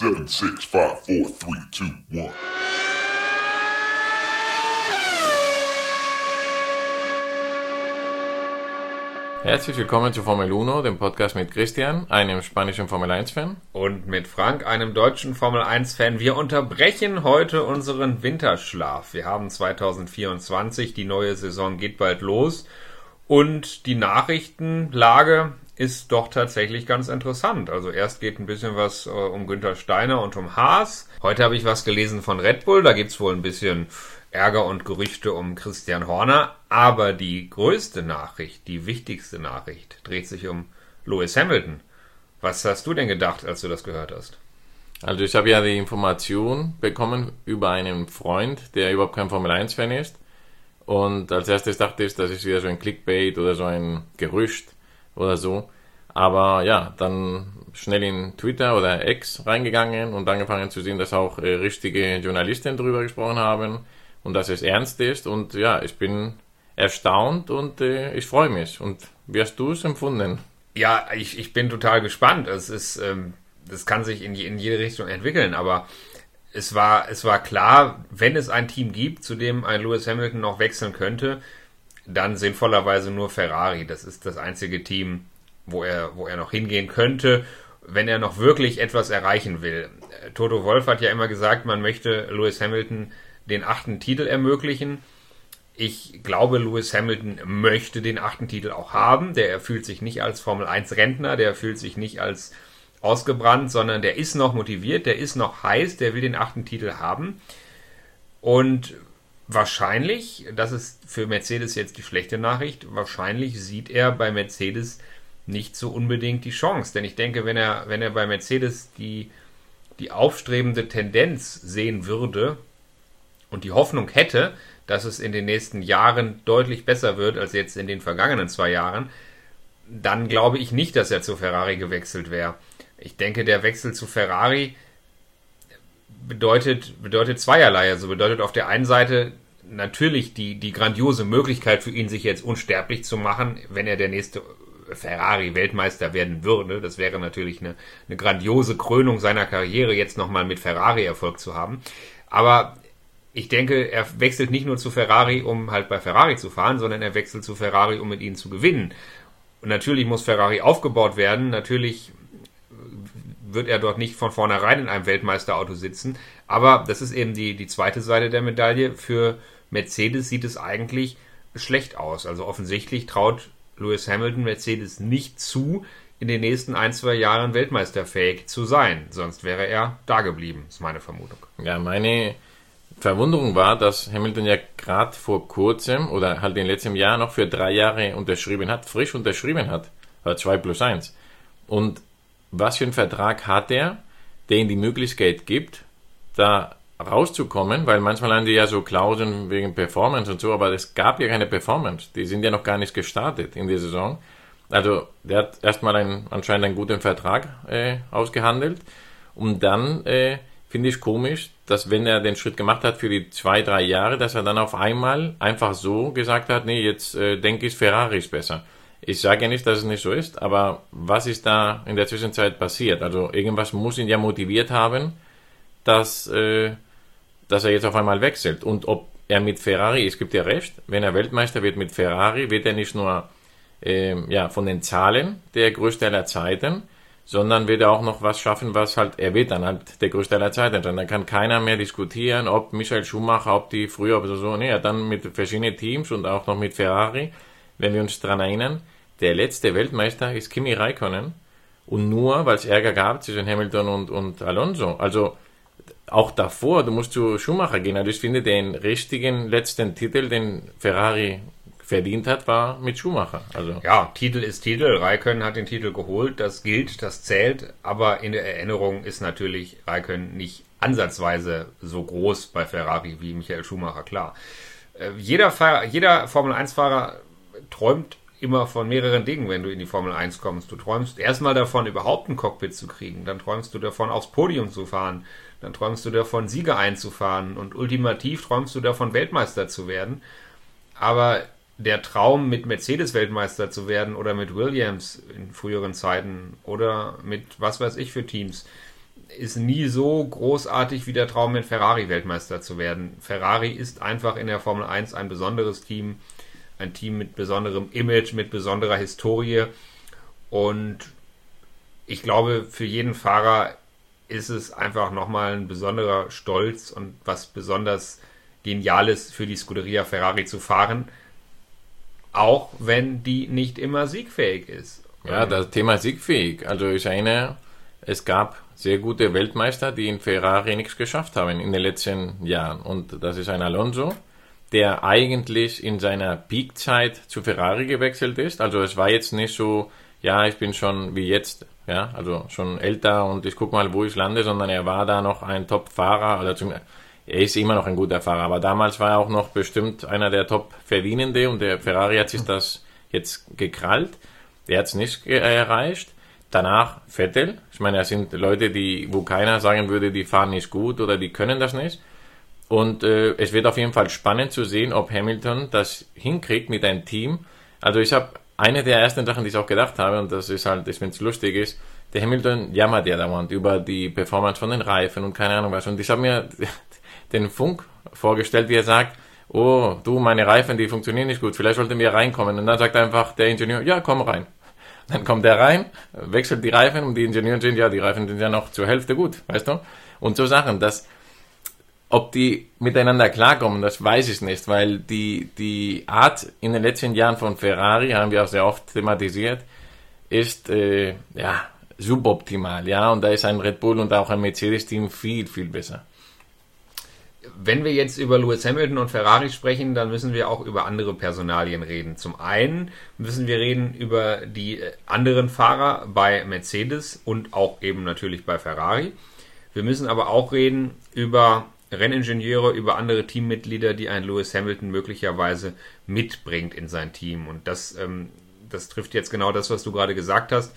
Seven, six, five, four, three, two, one. Herzlich willkommen zu Formel 1, dem Podcast mit Christian, einem spanischen Formel 1-Fan. Und mit Frank, einem deutschen Formel 1-Fan. Wir unterbrechen heute unseren Winterschlaf. Wir haben 2024, die neue Saison geht bald los. Und die Nachrichtenlage ist doch tatsächlich ganz interessant. Also erst geht ein bisschen was äh, um Günther Steiner und um Haas. Heute habe ich was gelesen von Red Bull. Da gibt's wohl ein bisschen Ärger und Gerüchte um Christian Horner. Aber die größte Nachricht, die wichtigste Nachricht, dreht sich um Lewis Hamilton. Was hast du denn gedacht, als du das gehört hast? Also ich habe ja die Information bekommen über einen Freund, der überhaupt kein Formel 1-Fan ist. Und als erstes dachte ich, das ist wieder so ein Clickbait oder so ein Gerücht oder so. Aber ja, dann schnell in Twitter oder X reingegangen und angefangen zu sehen, dass auch äh, richtige Journalisten darüber gesprochen haben und dass es ernst ist. Und ja, ich bin erstaunt und äh, ich freue mich. Und wie hast du es empfunden? Ja, ich, ich bin total gespannt. Es ist, ähm, das kann sich in, in jede Richtung entwickeln, aber es war, es war klar, wenn es ein Team gibt, zu dem ein Lewis Hamilton noch wechseln könnte, dann sinnvollerweise nur Ferrari. Das ist das einzige Team, wo er, wo er noch hingehen könnte, wenn er noch wirklich etwas erreichen will. Toto Wolf hat ja immer gesagt, man möchte Lewis Hamilton den achten Titel ermöglichen. Ich glaube, Lewis Hamilton möchte den achten Titel auch haben. Der fühlt sich nicht als Formel 1 Rentner, der fühlt sich nicht als ausgebrannt, sondern der ist noch motiviert, der ist noch heiß, der will den achten Titel haben. Und wahrscheinlich, das ist für Mercedes jetzt die schlechte Nachricht, wahrscheinlich sieht er bei Mercedes nicht so unbedingt die Chance. Denn ich denke, wenn er, wenn er bei Mercedes die, die aufstrebende Tendenz sehen würde und die Hoffnung hätte, dass es in den nächsten Jahren deutlich besser wird als jetzt in den vergangenen zwei Jahren, dann glaube ich nicht, dass er zu Ferrari gewechselt wäre. Ich denke, der Wechsel zu Ferrari bedeutet, bedeutet zweierlei. Also bedeutet auf der einen Seite natürlich die, die grandiose Möglichkeit für ihn, sich jetzt unsterblich zu machen, wenn er der nächste Ferrari-Weltmeister werden würde. Das wäre natürlich eine, eine grandiose Krönung seiner Karriere, jetzt nochmal mit Ferrari Erfolg zu haben. Aber ich denke, er wechselt nicht nur zu Ferrari, um halt bei Ferrari zu fahren, sondern er wechselt zu Ferrari, um mit ihnen zu gewinnen. Und natürlich muss Ferrari aufgebaut werden. Natürlich wird er dort nicht von vornherein in einem Weltmeisterauto sitzen. Aber das ist eben die, die zweite Seite der Medaille. Für Mercedes sieht es eigentlich schlecht aus. Also offensichtlich traut Lewis Hamilton Mercedes nicht zu, in den nächsten ein, zwei Jahren weltmeisterfähig zu sein. Sonst wäre er da geblieben, ist meine Vermutung. Ja, meine Verwunderung war, dass Hamilton ja gerade vor kurzem oder halt in letztem Jahr noch für drei Jahre unterschrieben hat, frisch unterschrieben hat. Oder zwei plus eins. Und was für einen Vertrag hat er, der ihm die Möglichkeit gibt, da rauszukommen, weil manchmal haben die ja so Klauseln wegen Performance und so, aber es gab ja keine Performance. Die sind ja noch gar nicht gestartet in der Saison. Also der hat erstmal einen, anscheinend einen guten Vertrag äh, ausgehandelt und dann äh, finde ich komisch, dass wenn er den Schritt gemacht hat für die zwei, drei Jahre, dass er dann auf einmal einfach so gesagt hat, nee, jetzt äh, denke ich, Ferrari ist besser. Ich sage ja nicht, dass es nicht so ist, aber was ist da in der Zwischenzeit passiert? Also irgendwas muss ihn ja motiviert haben, dass, äh, dass er jetzt auf einmal wechselt. Und ob er mit Ferrari, es gibt ja recht, wenn er Weltmeister wird mit Ferrari, wird er nicht nur äh, ja, von den Zahlen der größte aller Zeiten, sondern wird er auch noch was schaffen, was halt, er wird dann halt der größte aller Zeiten sein. Da kann keiner mehr diskutieren, ob Michael Schumacher, ob die früher oder so, nee, dann mit verschiedenen Teams und auch noch mit Ferrari wenn wir uns daran erinnern, der letzte Weltmeister ist Kimi Raikkonen und nur, weil es Ärger gab zwischen Hamilton und, und Alonso. Also auch davor, du musst zu Schumacher gehen. Also ich finde, den richtigen letzten Titel, den Ferrari verdient hat, war mit Schumacher. Also ja, Titel ist Titel. Raikkonen hat den Titel geholt. Das gilt, das zählt. Aber in der Erinnerung ist natürlich Raikkonen nicht ansatzweise so groß bei Ferrari wie Michael Schumacher. Klar. Äh, jeder, jeder Formel 1-Fahrer träumt immer von mehreren Dingen, wenn du in die Formel 1 kommst. Du träumst erstmal davon, überhaupt ein Cockpit zu kriegen. Dann träumst du davon, aufs Podium zu fahren. Dann träumst du davon, Sieger einzufahren. Und ultimativ träumst du davon, Weltmeister zu werden. Aber der Traum, mit Mercedes Weltmeister zu werden oder mit Williams in früheren Zeiten oder mit was weiß ich für Teams, ist nie so großartig wie der Traum, mit Ferrari Weltmeister zu werden. Ferrari ist einfach in der Formel 1 ein besonderes Team, ein Team mit besonderem Image, mit besonderer Historie und ich glaube, für jeden Fahrer ist es einfach nochmal ein besonderer Stolz und was besonders Geniales für die Scuderia Ferrari zu fahren, auch wenn die nicht immer siegfähig ist. Ja, das Thema siegfähig. Also ich erinnere, es gab sehr gute Weltmeister, die in Ferrari nichts geschafft haben in den letzten Jahren. Und das ist ein Alonso, der eigentlich in seiner Peakzeit zu Ferrari gewechselt ist. Also es war jetzt nicht so, ja, ich bin schon wie jetzt, ja, also schon älter und ich gucke mal, wo ich lande, sondern er war da noch ein Top-Fahrer, oder zum, er ist immer noch ein guter Fahrer, aber damals war er auch noch bestimmt einer der Top-Verdienende und der Ferrari hat sich das jetzt gekrallt. Der hat es nicht erreicht. Danach Vettel. Ich meine, das sind Leute, die, wo keiner sagen würde, die fahren nicht gut oder die können das nicht. Und äh, es wird auf jeden Fall spannend zu sehen, ob Hamilton das hinkriegt mit einem Team. Also ich habe eine der ersten Sachen, die ich auch gedacht habe, und das ist halt, ich finde es lustig ist, der Hamilton jammert ja dauernd über die Performance von den Reifen und keine Ahnung was. Und ich habe mir den Funk vorgestellt, wie er sagt, oh, du, meine Reifen, die funktionieren nicht gut, vielleicht sollten wir reinkommen. Und dann sagt einfach der Ingenieur, ja, komm rein. Dann kommt er rein, wechselt die Reifen und die Ingenieure sind ja, die Reifen sind ja noch zur Hälfte gut, weißt du? Und so Sachen, dass, ob die miteinander klarkommen, das weiß ich nicht, weil die, die Art in den letzten Jahren von Ferrari, haben wir auch sehr oft thematisiert, ist, äh, ja, suboptimal, ja, und da ist ein Red Bull und auch ein Mercedes-Team viel, viel besser wenn wir jetzt über Lewis Hamilton und Ferrari sprechen, dann müssen wir auch über andere Personalien reden. Zum einen müssen wir reden über die äh, anderen Fahrer bei Mercedes und auch eben natürlich bei Ferrari. Wir müssen aber auch reden über Renningenieure, über andere Teammitglieder, die ein Lewis Hamilton möglicherweise mitbringt in sein Team. Und das, ähm, das trifft jetzt genau das, was du gerade gesagt hast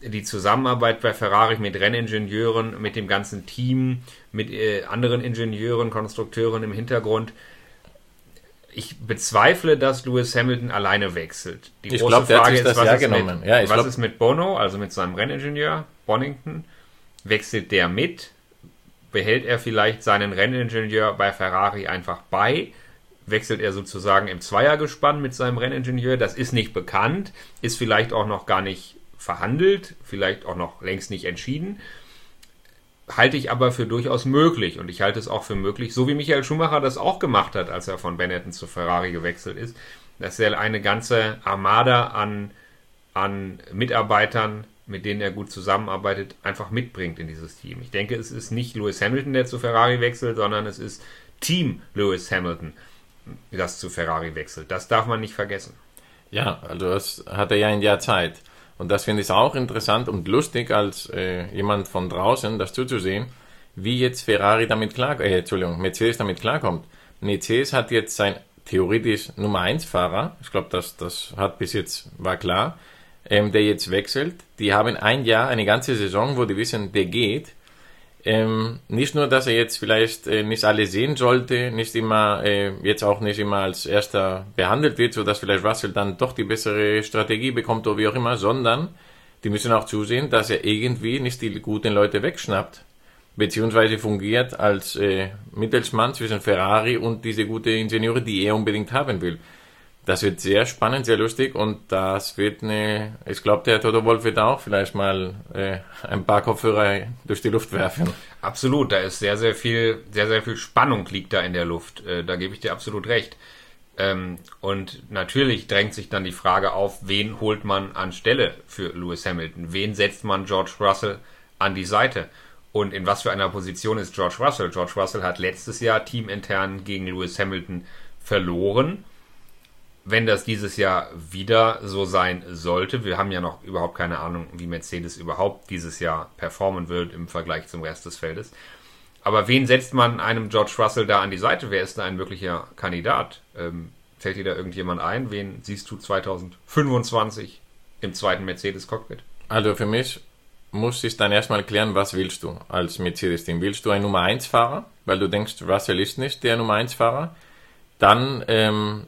die Zusammenarbeit bei Ferrari mit Renningenieuren, mit dem ganzen Team, mit äh, anderen Ingenieuren, Konstrukteuren im Hintergrund. Ich bezweifle, dass Lewis Hamilton alleine wechselt. Die ich große glaub, Frage ist, was, ist mit, ja, was glaub... ist mit Bono, also mit seinem Renningenieur Bonington? Wechselt der mit? Behält er vielleicht seinen Renningenieur bei Ferrari einfach bei? Wechselt er sozusagen im Zweiergespann mit seinem Renningenieur? Das ist nicht bekannt, ist vielleicht auch noch gar nicht verhandelt, vielleicht auch noch längst nicht entschieden. Halte ich aber für durchaus möglich und ich halte es auch für möglich, so wie Michael Schumacher das auch gemacht hat, als er von Benetton zu Ferrari gewechselt ist, dass er eine ganze Armada an, an Mitarbeitern, mit denen er gut zusammenarbeitet, einfach mitbringt in dieses Team. Ich denke, es ist nicht Lewis Hamilton, der zu Ferrari wechselt, sondern es ist Team Lewis Hamilton, das zu Ferrari wechselt. Das darf man nicht vergessen. Ja, also das hat er ja ein Jahr Zeit. Und das finde ich auch interessant und lustig, als äh, jemand von draußen das zuzusehen, wie jetzt Ferrari damit klar, äh, Entschuldigung, Mercedes damit klarkommt. Mercedes hat jetzt sein theoretisch Nummer 1 Fahrer, ich glaube, das, das hat bis jetzt, war klar, ähm, der jetzt wechselt. Die haben ein Jahr, eine ganze Saison, wo die wissen, der geht ähm, nicht nur, dass er jetzt vielleicht äh, nicht alle sehen sollte, nicht immer, äh, jetzt auch nicht immer als erster behandelt wird, sodass vielleicht Russell dann doch die bessere Strategie bekommt oder wie auch immer, sondern die müssen auch zusehen, dass er irgendwie nicht die guten Leute wegschnappt, beziehungsweise fungiert als äh, Mittelsmann zwischen Ferrari und diese gute Ingenieure, die er unbedingt haben will. Das wird sehr spannend, sehr lustig und das wird eine, ich glaube, der Toto Wolf wird auch vielleicht mal äh, ein paar Kopfhörer durch die Luft werfen. Absolut, da ist sehr, sehr viel, sehr, sehr viel Spannung liegt da in der Luft. Äh, da gebe ich dir absolut recht. Ähm, und natürlich drängt sich dann die Frage auf, wen holt man anstelle für Lewis Hamilton? Wen setzt man George Russell an die Seite? Und in was für einer Position ist George Russell? George Russell hat letztes Jahr teamintern gegen Lewis Hamilton verloren wenn das dieses Jahr wieder so sein sollte, wir haben ja noch überhaupt keine Ahnung, wie Mercedes überhaupt dieses Jahr performen wird im Vergleich zum Rest des Feldes. Aber wen setzt man einem George Russell da an die Seite? Wer ist da ein möglicher Kandidat? Ähm, fällt dir da irgendjemand ein? Wen siehst du 2025 im zweiten Mercedes-Cockpit? Also für mich muss ich dann erstmal klären, was willst du als Mercedes-Team? Willst du ein Nummer 1-Fahrer? Weil du denkst, Russell ist nicht der Nummer 1-Fahrer. Dann ähm,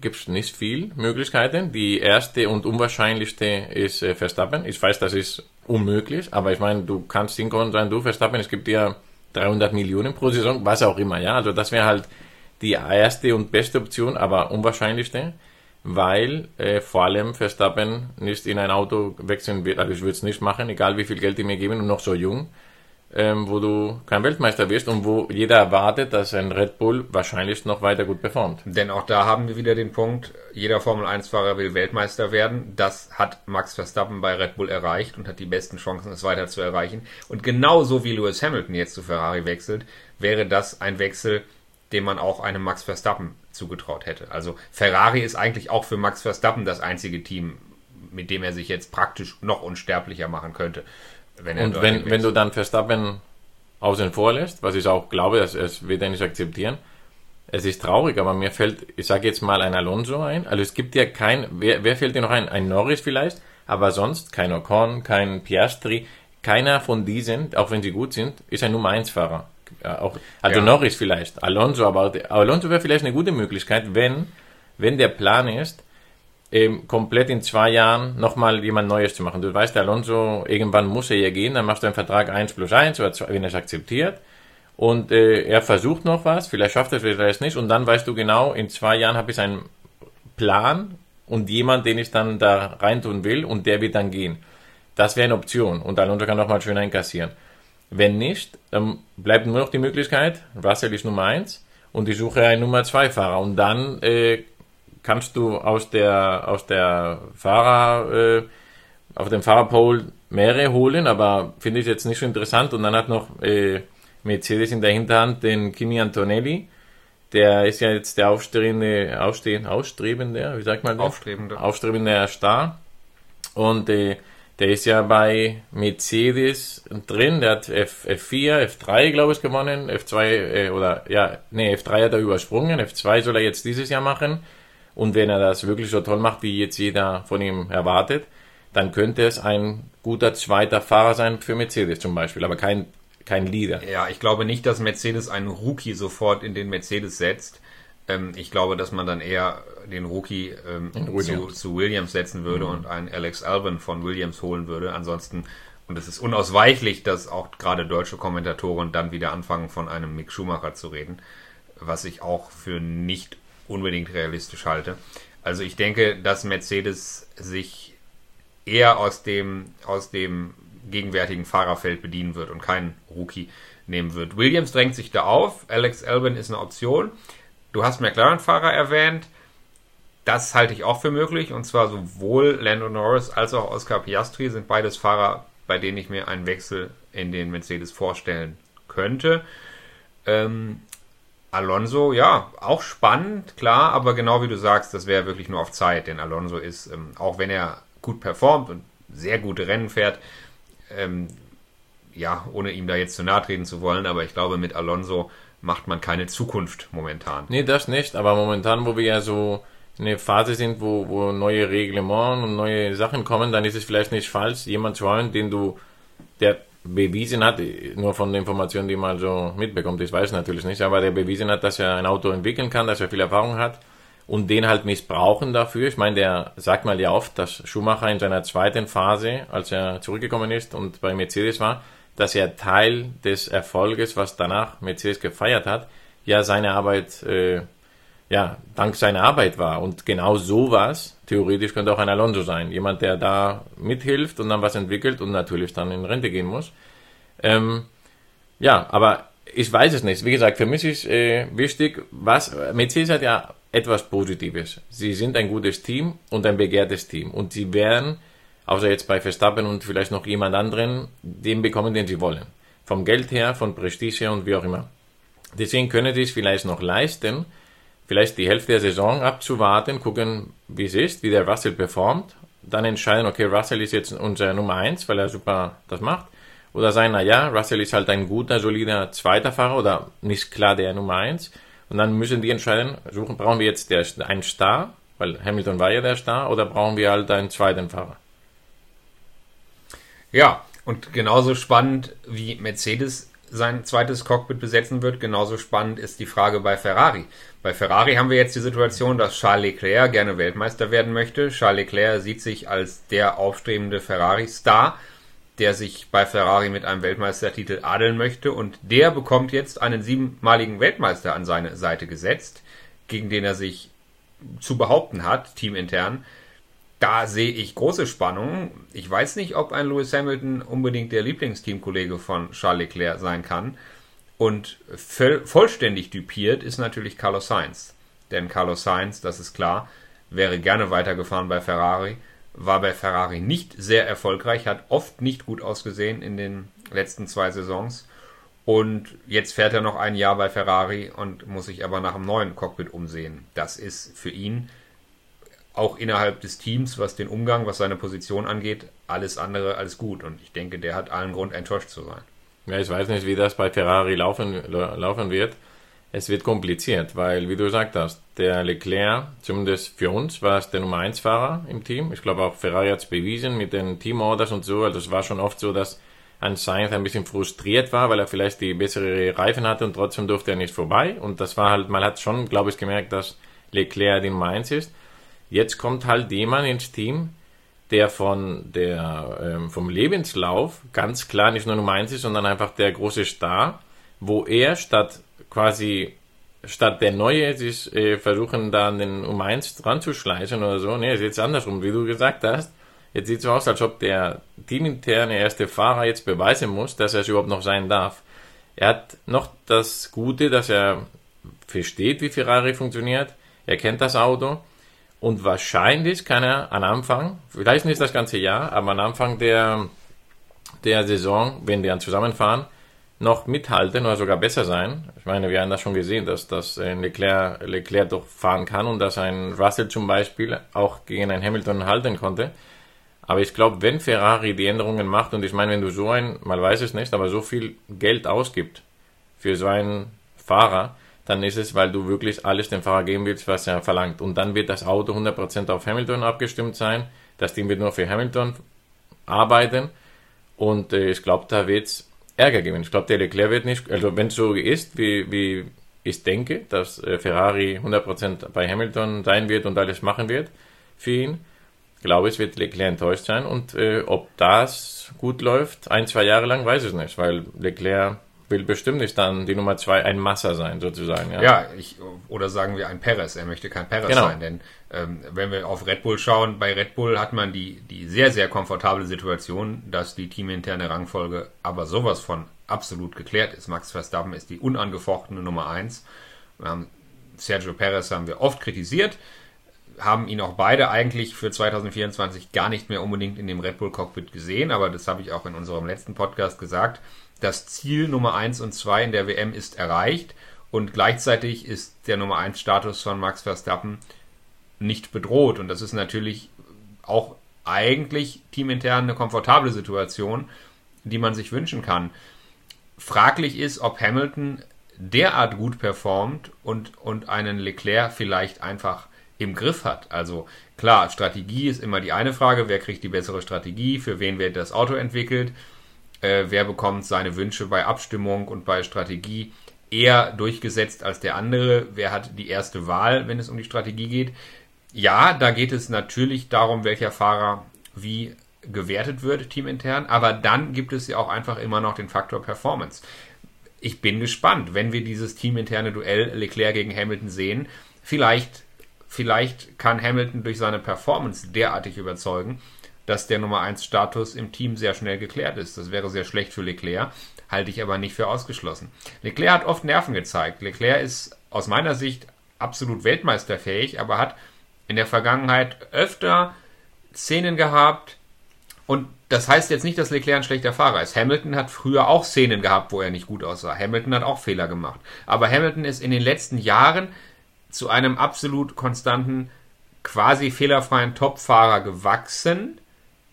gibt es nicht viel Möglichkeiten. Die erste und unwahrscheinlichste ist äh, Verstappen. Ich weiß, das ist unmöglich, aber ich meine, du kannst hinkommen und sagen, du Verstappen, es gibt dir 300 Millionen pro Saison, was auch immer, ja, also das wäre halt die erste und beste Option, aber unwahrscheinlichste, weil äh, vor allem Verstappen nicht in ein Auto wechseln wird, also ich würde es nicht machen, egal wie viel Geld die mir geben und noch so jung, ähm, wo du kein Weltmeister wirst und wo jeder erwartet, dass ein Red Bull wahrscheinlich noch weiter gut performt. Denn auch da haben wir wieder den Punkt, jeder Formel-1-Fahrer will Weltmeister werden. Das hat Max Verstappen bei Red Bull erreicht und hat die besten Chancen, es weiter zu erreichen. Und genauso wie Lewis Hamilton jetzt zu Ferrari wechselt, wäre das ein Wechsel, den man auch einem Max Verstappen zugetraut hätte. Also Ferrari ist eigentlich auch für Max Verstappen das einzige Team, mit dem er sich jetzt praktisch noch unsterblicher machen könnte. Wenn und wenn, wenn du dann Verstappen außen vor lässt, was ich auch glaube, dass es wird er nicht akzeptieren, es ist traurig, aber mir fällt, ich sage jetzt mal ein Alonso ein. Also es gibt ja kein, wer, wer fällt dir noch ein? Ein Norris vielleicht, aber sonst kein Ocon, kein Piastri, keiner von diesen, auch wenn sie gut sind, ist ein Nummer 1 Fahrer. Auch, also ja. Norris vielleicht, Alonso, aber Alonso wäre vielleicht eine gute Möglichkeit, wenn, wenn der Plan ist, ähm, komplett in zwei Jahren nochmal jemand Neues zu machen. Du weißt, der Alonso, irgendwann muss er ja gehen, dann machst du einen Vertrag 1 plus 1 oder 2, wenn er es akzeptiert. Und äh, er versucht noch was, vielleicht schafft er es, vielleicht nicht. Und dann weißt du genau, in zwei Jahren habe ich einen Plan und jemand, den ich dann da reintun will und der wird dann gehen. Das wäre eine Option und Alonso kann nochmal schön einkassieren. Wenn nicht, dann bleibt nur noch die Möglichkeit, Russell ist Nummer 1 und ich suche einen Nummer 2 Fahrer und dann äh, kannst du aus der, aus der Fahrer, äh, auf dem Fahrerpole mehrere holen, aber finde ich jetzt nicht so interessant. Und dann hat noch äh, Mercedes in der Hinterhand den Kimi Antonelli. Der ist ja jetzt der aufstrebende, aufstehend, ausstrebende, wie sagt man das? Aufstrebende. Aufstrebende Star. Und äh, der ist ja bei Mercedes drin, der hat F, F4, F3, glaube ich, gewonnen, F2, äh, oder, ja, nee, F3 hat er übersprungen, F2 soll er jetzt dieses Jahr machen. Und wenn er das wirklich so toll macht, wie jetzt jeder von ihm erwartet, dann könnte es ein guter zweiter Fahrer sein für Mercedes zum Beispiel, aber kein, kein Leader. Ja, ich glaube nicht, dass Mercedes einen Rookie sofort in den Mercedes setzt. Ähm, ich glaube, dass man dann eher den Rookie ähm, zu, zu, Williams setzen würde mhm. und einen Alex Albon von Williams holen würde. Ansonsten, und es ist unausweichlich, dass auch gerade deutsche Kommentatoren dann wieder anfangen, von einem Mick Schumacher zu reden, was ich auch für nicht unbedingt realistisch halte. Also ich denke, dass Mercedes sich eher aus dem, aus dem gegenwärtigen Fahrerfeld bedienen wird und keinen Rookie nehmen wird. Williams drängt sich da auf, Alex Albon ist eine Option. Du hast McLaren-Fahrer erwähnt. Das halte ich auch für möglich. Und zwar sowohl Lando Norris als auch Oscar Piastri sind beides Fahrer, bei denen ich mir einen Wechsel in den Mercedes vorstellen könnte. Ähm, Alonso, ja, auch spannend, klar, aber genau wie du sagst, das wäre wirklich nur auf Zeit, denn Alonso ist, ähm, auch wenn er gut performt und sehr gute Rennen fährt, ähm, ja, ohne ihm da jetzt zu nahe treten zu wollen, aber ich glaube, mit Alonso macht man keine Zukunft momentan. Nee, das nicht, aber momentan, wo wir ja so in einer Phase sind, wo, wo neue Reglements und neue Sachen kommen, dann ist es vielleicht nicht falsch, jemand zu haben, den du, der bewiesen hat, nur von den Informationen, die man so mitbekommt, ich weiß natürlich nicht, aber der bewiesen hat, dass er ein Auto entwickeln kann, dass er viel Erfahrung hat und den halt missbrauchen dafür. Ich meine, der sagt mal ja oft, dass Schumacher in seiner zweiten Phase, als er zurückgekommen ist und bei Mercedes war, dass er Teil des Erfolges, was danach Mercedes gefeiert hat, ja seine Arbeit äh, ja, dank seiner Arbeit war. Und genau sowas, theoretisch könnte auch ein Alonso sein. Jemand, der da mithilft und dann was entwickelt und natürlich dann in Rente gehen muss. Ähm, ja, aber ich weiß es nicht. Wie gesagt, für mich ist äh, wichtig, was, Mercedes hat ja etwas Positives. Sie sind ein gutes Team und ein begehrtes Team. Und sie werden, außer jetzt bei Verstappen und vielleicht noch jemand anderen, den bekommen, den sie wollen. Vom Geld her, von Prestige her und wie auch immer. Deswegen können sie es vielleicht noch leisten, vielleicht die Hälfte der Saison abzuwarten, gucken, wie es ist, wie der Russell performt, dann entscheiden, okay, Russell ist jetzt unser Nummer 1, weil er super das macht. Oder sagen, na ja, Russell ist halt ein guter, solider zweiter Fahrer oder nicht klar der Nummer 1. Und dann müssen die entscheiden, suchen, brauchen wir jetzt der, einen Star, weil Hamilton war ja der Star, oder brauchen wir halt einen zweiten Fahrer? Ja, und genauso spannend wie Mercedes sein zweites Cockpit besetzen wird, genauso spannend ist die Frage bei Ferrari. Bei Ferrari haben wir jetzt die Situation, dass Charles Leclerc gerne Weltmeister werden möchte. Charles Leclerc sieht sich als der aufstrebende Ferrari-Star. der sich bei Ferrari mit einem Weltmeistertitel adeln möchte und der bekommt jetzt einen siebenmaligen Weltmeister an seine Seite gesetzt, gegen den er sich zu behaupten hat, teamintern. Da sehe ich große Spannungen. Ich weiß nicht, ob ein Lewis Hamilton unbedingt der Lieblingsteamkollege von Charles Leclerc sein kann. Und vollständig dupiert ist natürlich Carlos Sainz. Denn Carlos Sainz, das ist klar, wäre gerne weitergefahren bei Ferrari, war bei Ferrari nicht sehr erfolgreich, hat oft nicht gut ausgesehen in den letzten zwei Saisons. Und jetzt fährt er noch ein Jahr bei Ferrari und muss sich aber nach einem neuen Cockpit umsehen. Das ist für ihn auch innerhalb des Teams, was den Umgang, was seine Position angeht, alles andere als gut. Und ich denke, der hat allen Grund, enttäuscht zu sein. Ja, ich weiß nicht, wie das bei Ferrari laufen, laufen wird es wird kompliziert, weil, wie du gesagt hast, der Leclerc, zumindest für uns, war es der Nummer 1 Fahrer im Team. Ich glaube auch Ferrari hat es bewiesen mit den Teamorders und so. Also es war schon oft so, dass ein Sainz ein bisschen frustriert war, weil er vielleicht die bessere Reifen hatte und trotzdem durfte er nicht vorbei. Und das war halt, man hat schon, glaube ich, gemerkt, dass Leclerc die Nummer 1 ist. Jetzt kommt halt jemand ins Team, der von der, ähm, vom Lebenslauf ganz klar nicht nur Nummer 1 ist, sondern einfach der große Star, wo er statt quasi statt der Neue sich äh, versuchen, da an den um 1 dran zu schleichen oder so. Nee, ist jetzt andersrum, wie du gesagt hast. Jetzt sieht es so aus, als ob der teaminterne erste Fahrer jetzt beweisen muss, dass er es überhaupt noch sein darf. Er hat noch das Gute, dass er versteht, wie Ferrari funktioniert. Er kennt das Auto. Und wahrscheinlich kann er am Anfang, vielleicht nicht das ganze Jahr, aber am Anfang der, der Saison, wenn die dann zusammenfahren, noch mithalten oder sogar besser sein. Ich meine, wir haben das schon gesehen, dass, dass ein Leclerc, Leclerc doch fahren kann und dass ein Russell zum Beispiel auch gegen einen Hamilton halten konnte. Aber ich glaube, wenn Ferrari die Änderungen macht, und ich meine, wenn du so ein, man weiß es nicht, aber so viel Geld ausgibt für so einen Fahrer, dann ist es, weil du wirklich alles dem Fahrer geben willst, was er verlangt. Und dann wird das Auto 100% auf Hamilton abgestimmt sein. Das Ding wird nur für Hamilton arbeiten. Und äh, ich glaube, da wird es Ärger geben. Ich glaube, der Leclerc wird nicht, also wenn es so ist, wie, wie ich denke, dass äh, Ferrari 100% bei Hamilton sein wird und alles machen wird für ihn, glaube ich, wird Leclerc enttäuscht sein. Und äh, ob das gut läuft, ein, zwei Jahre lang, weiß ich nicht, weil Leclerc will bestimmt nicht dann die Nummer zwei ein Massa sein, sozusagen. Ja, ja ich, oder sagen wir ein Perez. Er möchte kein Perez genau. sein, denn ähm, wenn wir auf Red Bull schauen, bei Red Bull hat man die, die sehr, sehr komfortable Situation, dass die teaminterne Rangfolge aber sowas von absolut geklärt ist. Max Verstappen ist die unangefochtene Nummer eins. Haben Sergio Perez haben wir oft kritisiert, haben ihn auch beide eigentlich für 2024 gar nicht mehr unbedingt in dem Red Bull Cockpit gesehen, aber das habe ich auch in unserem letzten Podcast gesagt das Ziel Nummer 1 und 2 in der WM ist erreicht und gleichzeitig ist der Nummer 1 Status von Max Verstappen nicht bedroht und das ist natürlich auch eigentlich teamintern eine komfortable Situation, die man sich wünschen kann. Fraglich ist, ob Hamilton derart gut performt und, und einen Leclerc vielleicht einfach im Griff hat. Also klar, Strategie ist immer die eine Frage, wer kriegt die bessere Strategie, für wen wird das Auto entwickelt äh, wer bekommt seine Wünsche bei Abstimmung und bei Strategie eher durchgesetzt als der andere, wer hat die erste Wahl, wenn es um die Strategie geht. Ja, da geht es natürlich darum, welcher Fahrer wie gewertet wird, teamintern, aber dann gibt es ja auch einfach immer noch den Faktor Performance. Ich bin gespannt, wenn wir dieses teaminterne Duell Leclerc gegen Hamilton sehen. Vielleicht, vielleicht kann Hamilton durch seine Performance derartig überzeugen, dass der Nummer 1 Status im Team sehr schnell geklärt ist. Das wäre sehr schlecht für Leclerc, halte ich aber nicht für ausgeschlossen. Leclerc hat oft Nerven gezeigt. Leclerc ist aus meiner Sicht absolut weltmeisterfähig, aber hat in der Vergangenheit öfter Szenen gehabt und das heißt jetzt nicht, dass Leclerc ein schlechter Fahrer ist. Hamilton hat früher auch Szenen gehabt, wo er nicht gut aussah. Hamilton hat auch Fehler gemacht. Aber Hamilton ist in den letzten Jahren zu einem absolut konstanten, quasi fehlerfreien Topfahrer gewachsen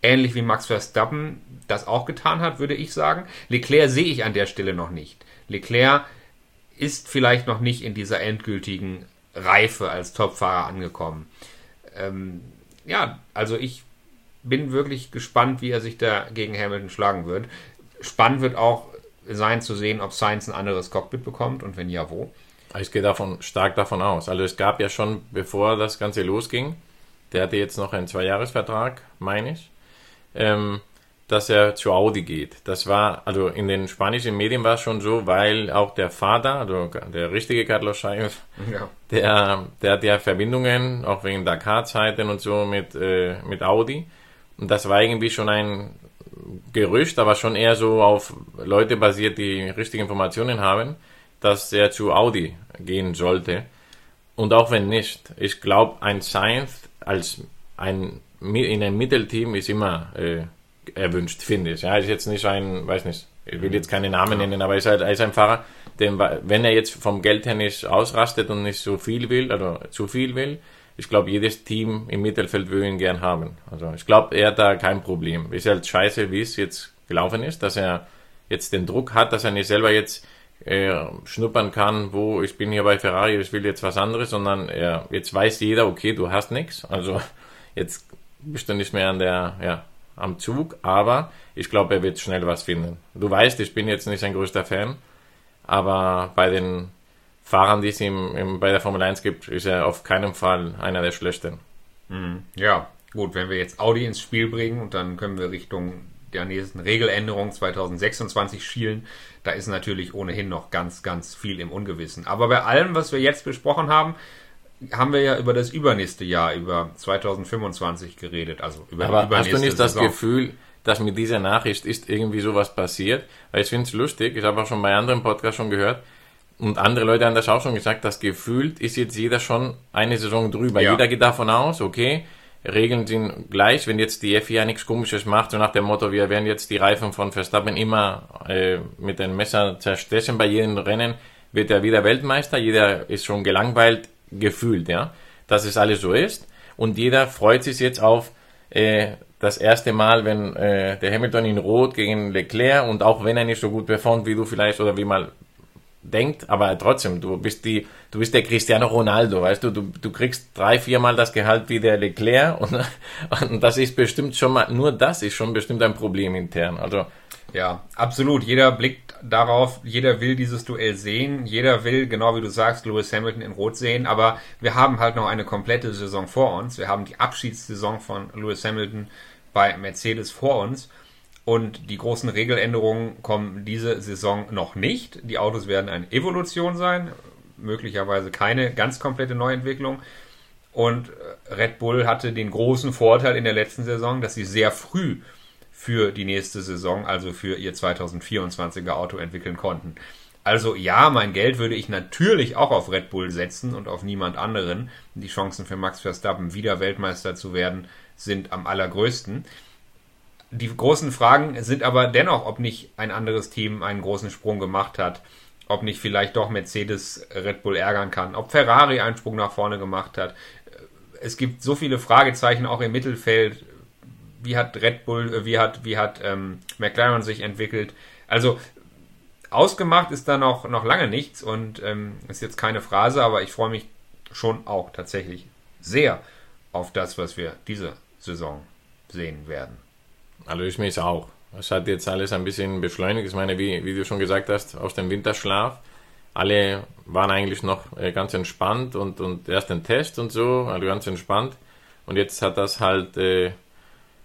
ähnlich wie Max Verstappen das auch getan hat, würde ich sagen. Leclerc sehe ich an der Stelle noch nicht. Leclerc ist vielleicht noch nicht in dieser endgültigen Reife als Topfahrer angekommen. Ähm, ja, also ich bin wirklich gespannt, wie er sich da gegen Hamilton schlagen wird. Spannend wird auch sein zu sehen, ob Sainz ein anderes Cockpit bekommt und wenn ja, wo. Ich gehe davon stark davon aus. Also es gab ja schon, bevor das Ganze losging, der hatte jetzt noch einen Zweijahresvertrag, meine ich. Ähm, dass er zu Audi geht. Das war, also in den spanischen Medien war es schon so, weil auch der Vater, also der richtige Carlos Sainz, Ja. der, der hat ja Verbindungen, auch wegen Dakar-Zeiten und so mit, äh, mit Audi. Und das war irgendwie schon ein Gerücht, aber schon eher so auf Leute basiert, die richtige Informationen haben, dass er zu Audi gehen sollte. Und auch wenn nicht, ich glaube, ein Sainz als ein in einem Mittelteam ist immer äh, erwünscht, finde ich. Ja, ist jetzt nicht ein, weiß nicht, ich will jetzt keine Namen nennen, aber ist halt er ist ein Fahrer, dem, wenn er jetzt vom Geld her nicht ausrastet und nicht so viel will, oder zu viel will, ich glaube, jedes Team im Mittelfeld würde ihn gern haben. Also ich glaube, er hat da kein Problem. Ist halt scheiße, wie es jetzt gelaufen ist, dass er jetzt den Druck hat, dass er nicht selber jetzt äh, schnuppern kann, wo ich bin hier bei Ferrari, ich will jetzt was anderes, sondern er, jetzt weiß jeder, okay, du hast nichts. Also jetzt bist du nicht mehr an der, ja, am Zug, aber ich glaube, er wird schnell was finden. Du weißt, ich bin jetzt nicht sein größter Fan, aber bei den Fahrern, die es im, im, bei der Formel 1 gibt, ist er auf keinen Fall einer der schlechten. Ja, gut, wenn wir jetzt Audi ins Spiel bringen und dann können wir Richtung der nächsten Regeländerung 2026 schielen, da ist natürlich ohnehin noch ganz, ganz viel im Ungewissen. Aber bei allem, was wir jetzt besprochen haben, haben wir ja über das übernächste Jahr, über 2025 geredet. Also über Aber übernächste hast du nicht das Saison. Gefühl, dass mit dieser Nachricht ist irgendwie sowas passiert? Weil ich finde es lustig, ich habe auch schon bei anderen Podcasts schon gehört, und andere Leute haben das auch schon gesagt, dass gefühlt ist jetzt jeder schon eine Saison drüber. Ja. Jeder geht davon aus, okay, Regeln sind gleich, wenn jetzt die FIA nichts komisches macht, so nach dem Motto, wir werden jetzt die Reifen von Verstappen immer äh, mit dem Messer zerstechen bei jedem Rennen, wird er wieder Weltmeister, jeder ist schon gelangweilt, gefühlt, ja, dass es alles so ist. Und jeder freut sich jetzt auf äh, das erste Mal, wenn äh, der Hamilton in Rot gegen Leclerc und auch wenn er nicht so gut performt, wie du vielleicht oder wie mal denkt, aber trotzdem, du bist die, du bist der Cristiano Ronaldo, weißt du, du, du kriegst drei, viermal das Gehalt wie der Leclerc und, und das ist bestimmt schon mal, nur das ist schon bestimmt ein Problem intern. Also Ja, absolut. Jeder blickt darauf, jeder will dieses Duell sehen, jeder will, genau wie du sagst, Lewis Hamilton in Rot sehen, aber wir haben halt noch eine komplette Saison vor uns. Wir haben die Abschiedssaison von Lewis Hamilton bei Mercedes vor uns und die großen Regeländerungen kommen diese Saison noch nicht. Die Autos werden eine Evolution sein, möglicherweise keine ganz komplette Neuentwicklung. Und Red Bull hatte den großen Vorteil in der letzten Saison, dass sie sehr früh für die nächste Saison, also für ihr 2024er Auto entwickeln konnten. Also ja, mein Geld würde ich natürlich auch auf Red Bull setzen und auf niemand anderen. Die Chancen für Max Verstappen wieder Weltmeister zu werden sind am allergrößten. Die großen Fragen sind aber dennoch, ob nicht ein anderes Team einen großen Sprung gemacht hat, ob nicht vielleicht doch Mercedes Red Bull ärgern kann, ob Ferrari einen Sprung nach vorne gemacht hat. Es gibt so viele Fragezeichen auch im Mittelfeld. Wie hat Red Bull, äh, wie hat, wie hat ähm, McLaren sich entwickelt? Also ausgemacht ist da noch, noch lange nichts und ähm, ist jetzt keine Phrase, aber ich freue mich schon auch tatsächlich sehr auf das, was wir diese Saison sehen werden. Also ich mich auch. Es hat jetzt alles ein bisschen beschleunigt. Ich meine, wie, wie du schon gesagt hast, aus dem Winterschlaf. Alle waren eigentlich noch äh, ganz entspannt und, und erst den Test und so, also ganz entspannt. Und jetzt hat das halt, äh,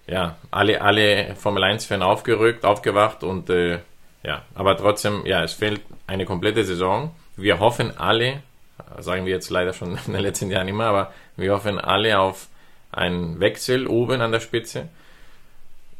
ja, alle, alle Formel 1-Fans aufgerückt, aufgewacht und, äh, ja, aber trotzdem, ja, es fehlt eine komplette Saison. Wir hoffen alle, sagen wir jetzt leider schon in den letzten Jahren immer, aber wir hoffen alle auf einen Wechsel oben an der Spitze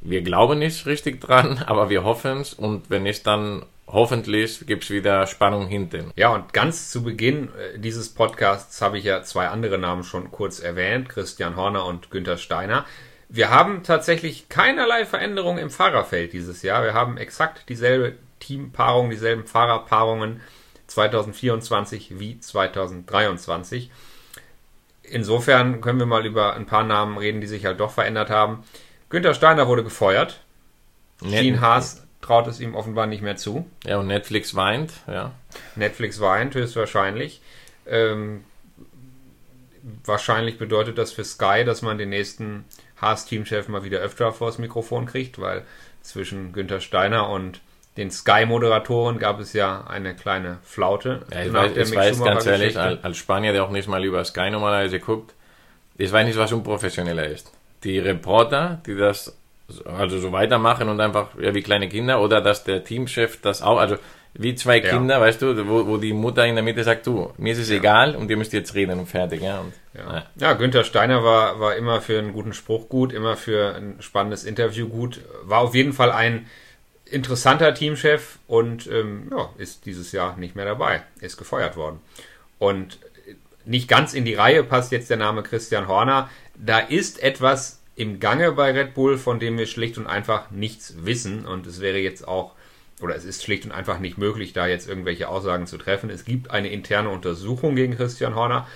wir glauben nicht richtig dran, aber wir hoffen es und wenn nicht, dann hoffentlich gibt es wieder Spannung hinten. Ja, und ganz zu Beginn äh, dieses Podcasts habe ich ja zwei andere Namen schon kurz erwähnt, Christian Horner und Günther Steiner. Wir haben tatsächlich keinerlei Veränderung im Fahrerfeld dieses Jahr. Wir haben exakt dieselbe Teampaarung, dieselben Fahrerpaarungen 2024 wie 2023. Insofern können wir mal über ein paar Namen reden, die sich halt doch verändert haben. Günther Steiner wurde gefeuert. Net- Gene Haas traut es ihm offenbar nicht mehr zu. Ja, und Netflix weint, ja. Netflix weint höchstwahrscheinlich. Ähm, wahrscheinlich bedeutet das für Sky, dass man den nächsten Haas-Teamchef mal wieder öfter vors Mikrofon kriegt, weil zwischen Günther Steiner und den Sky-Moderatoren gab es ja eine kleine Flaute. ja ich weiß, ich weiß ganz ehrlich, als Spanier, der auch nicht mal über Sky normalerweise guckt, ich weiß nicht, was unprofessioneller ist. Die Reporter, die das also so weitermachen und einfach ja, wie kleine Kinder oder dass der Teamchef das auch, also wie zwei Ja. Kinder, weißt du, wo, wo die Mutter in der Mitte sagt, du, mir ist es egal und ihr müsst jetzt reden und fertig, ja. Und, Ja. ja, Günther Steiner war, war immer für einen guten Spruch gut, immer für ein spannendes Interview gut. War auf jeden Fall ein interessanter Teamchef und ähm, ja, ist dieses Jahr nicht mehr dabei, ist gefeuert worden. Und nicht ganz in die Reihe passt jetzt der Name Christian Horner. Da ist etwas im Gange bei Red Bull, von dem wir schlicht und einfach nichts wissen. Und es wäre jetzt auch, oder es ist schlicht und einfach nicht möglich, da jetzt irgendwelche Aussagen zu treffen. Es gibt eine interne Untersuchung gegen Christian Horner.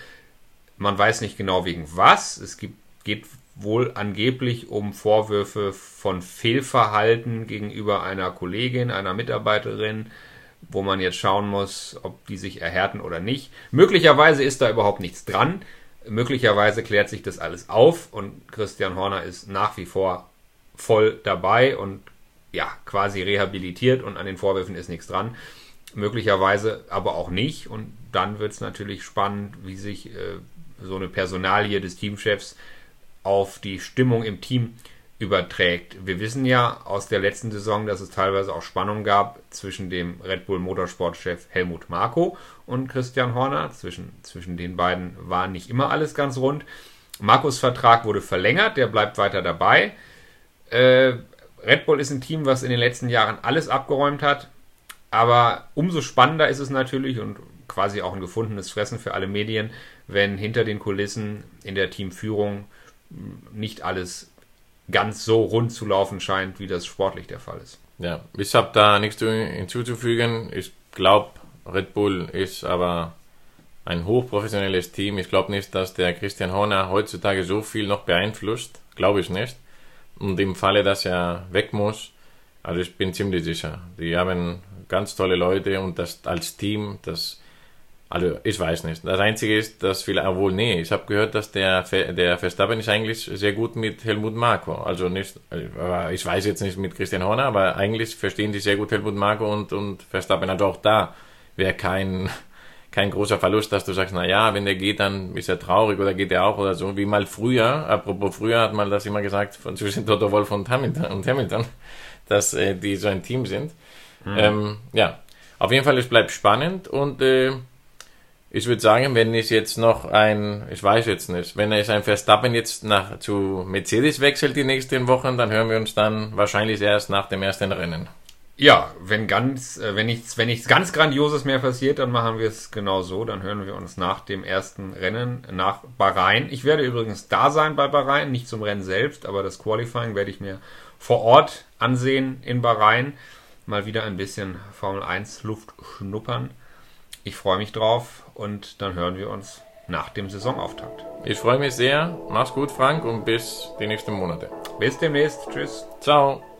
Man weiß nicht genau wegen was. Es gibt, geht wohl angeblich um Vorwürfe von Fehlverhalten gegenüber einer Kollegin, einer Mitarbeiterin, wo man jetzt schauen muss, ob die sich erhärten oder nicht. Möglicherweise ist da überhaupt nichts dran. Möglicherweise klärt sich das alles auf und Christian Horner ist nach wie vor voll dabei und ja, quasi rehabilitiert und an den Vorwürfen ist nichts dran. Möglicherweise aber auch nicht. Und dann wird es natürlich spannend, wie sich äh, so eine Personalie des Teamchefs auf die Stimmung im Team überträgt. Wir wissen ja aus der letzten Saison, dass es teilweise auch Spannung gab zwischen dem Red Bull Motorsportchef Helmut Marko und Christian Horner. Zwischen, zwischen den beiden war nicht immer alles ganz rund. Marcos Vertrag wurde verlängert, der bleibt weiter dabei. Äh, Red Bull ist ein Team, was in den letzten Jahren alles abgeräumt hat. Aber umso spannender ist es natürlich und quasi auch ein gefundenes Fressen für alle Medien, wenn hinter den Kulissen in der Teamführung nicht alles ganz so rund zu laufen scheint, wie das sportlich der Fall ist. Ja, ich habe da nichts zu- hinzuzufügen. Ich glaube, Red Bull ist aber ein hochprofessionelles Team. Ich glaube nicht, dass der Christian Horner heutzutage so viel noch beeinflusst. Glaube ich nicht. Und im Falle, dass er weg muss, also ich bin ziemlich sicher. Die haben ganz tolle Leute und das als Team, das also ich weiß nicht. Das Einzige ist, dass vielleicht, obwohl, nee, ich habe gehört, dass der, der Verstappen ist eigentlich sehr gut mit Helmut Marko. Also nicht, äh, ich weiß jetzt nicht mit Christian Horner, aber eigentlich verstehen die sehr gut Helmut Marko und, und Verstappen. Also auch da wäre kein, kein großer Verlust, dass du sagst, na ja, wenn der geht, dann ist er traurig oder geht er auch oder so. Wie mal früher, apropos früher hat man das immer gesagt von zwischen Toto Wolf und Hamilton, und Hamilton dass äh, die so ein Team sind. Ähm, ja, auf jeden Fall, es bleibt spannend und äh, ich würde sagen, wenn es jetzt noch ein, ich weiß jetzt nicht, wenn es ein Verstappen jetzt nach zu Mercedes wechselt die nächsten Wochen, dann hören wir uns dann wahrscheinlich erst nach dem ersten Rennen. Ja, wenn ganz, äh, wenn nichts, wenn nichts ganz Grandioses mehr passiert, dann machen wir es genau so. Dann hören wir uns nach dem ersten Rennen nach Bahrain. Ich werde übrigens da sein bei Bahrain, nicht zum Rennen selbst, aber das Qualifying werde ich mir vor Ort ansehen in Bahrain. Mal wieder ein bisschen Formel 1 Luft schnuppern. Ich freue mich drauf und dann hören wir uns nach dem Saisonauftakt. Ich freue mich sehr. Mach's gut, Frank, und bis die nächsten Monate. Bis demnächst. Tschüss. Ciao.